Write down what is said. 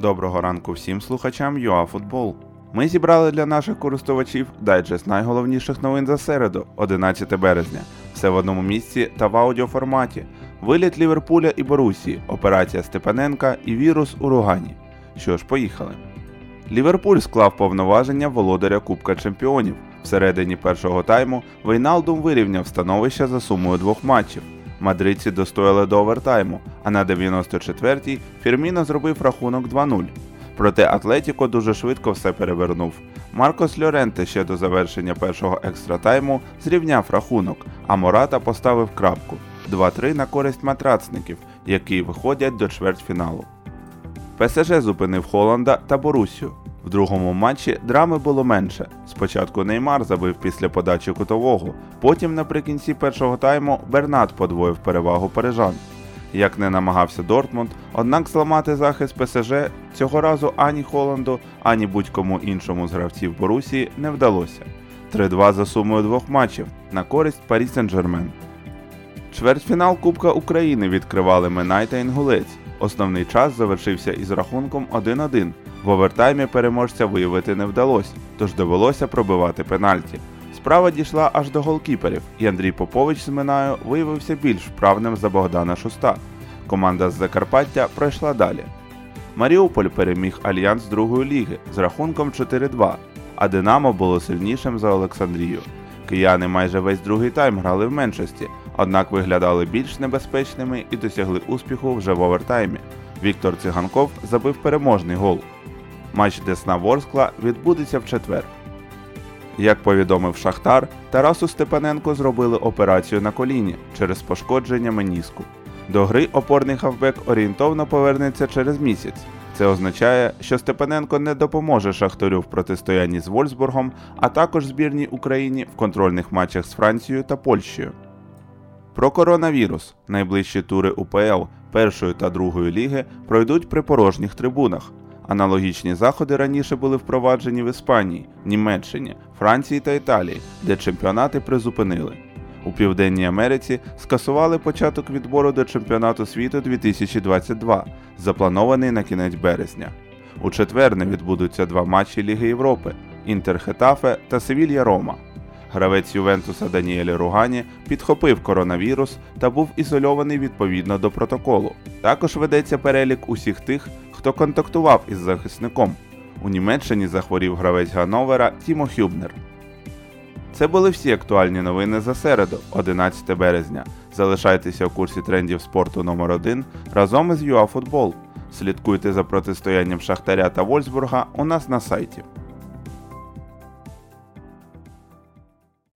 Доброго ранку всім слухачам ЮАФутбол. Ми зібрали для наших користувачів дайджест найголовніших новин за середу, 11 березня. Все в одному місці та в аудіоформаті. Виліт Ліверпуля і Борусії, операція Степаненка і вірус у Ругані. Що ж, поїхали. Ліверпуль склав повноваження володаря Кубка Чемпіонів. Всередині першого тайму Вейналдум вирівняв становище за сумою двох матчів. Мадридці достояли до овертайму, а на 94-й Фірміно зробив рахунок 2-0. Проте Атлетіко дуже швидко все перевернув. Маркос Льоренте ще до завершення першого екстратайму зрівняв рахунок, а Мората поставив крапку 2-3 на користь матрацників, які виходять до чвертьфіналу. ПСЖ зупинив Холланда та Борусію. В другому матчі драми було менше. Спочатку Неймар забив після подачі кутового, потім наприкінці першого тайму Бернат подвоїв перевагу парижан. Як не намагався Дортмунд, однак зламати захист ПСЖ цього разу ані Холланду, ані будь-кому іншому з гравців Борусії не вдалося. 3-2 за сумою двох матчів на користь Парі Сен-Жермен. Чвертьфінал Кубка України відкривали Минай та Інгулець. Основний час завершився із рахунком 1-1. В овертаймі переможця виявити не вдалося, тож довелося пробивати пенальті. Справа дійшла аж до голкіперів, і Андрій Попович з Минаю виявився більш вправним за Богдана Шуста. Команда з Закарпаття пройшла далі. Маріуполь переміг Альянс другої ліги з рахунком 4-2, а Динамо було сильнішим за Олександрію. Кияни майже весь другий тайм грали в меншості, однак виглядали більш небезпечними і досягли успіху вже в овертаймі. Віктор Циганков забив переможний гол. Матч Десна Ворскла відбудеться в четвер. Як повідомив Шахтар, Тарасу Степаненко зробили операцію на коліні через пошкодження меніску. До гри опорний хавбек орієнтовно повернеться через місяць. Це означає, що Степаненко не допоможе Шахтарю в протистоянні з Вольсбургом, а також збірній Україні в контрольних матчах з Францією та Польщею. Про коронавірус. Найближчі тури УПЛ першої та другої ліги пройдуть при порожніх трибунах. Аналогічні заходи раніше були впроваджені в Іспанії, Німеччині, Франції та Італії, де чемпіонати призупинили. У Південній Америці скасували початок відбору до чемпіонату світу 2022, запланований на кінець березня. У четвер не відбудуться два матчі Ліги Європи Інтер Хетафе та Севілья Рома. Гравець Ювентуса Даніелі Ругані підхопив коронавірус та був ізольований відповідно до протоколу. Також ведеться перелік усіх тих, хто контактував із захисником. У Німеччині захворів гравець Гановера Тімо Хюбнер. Це були всі актуальні новини за середу, 11 березня. Залишайтеся у курсі трендів спорту номер 1 разом із ЮАФутбол. Слідкуйте за протистоянням Шахтаря та Вольсбурга у нас на сайті.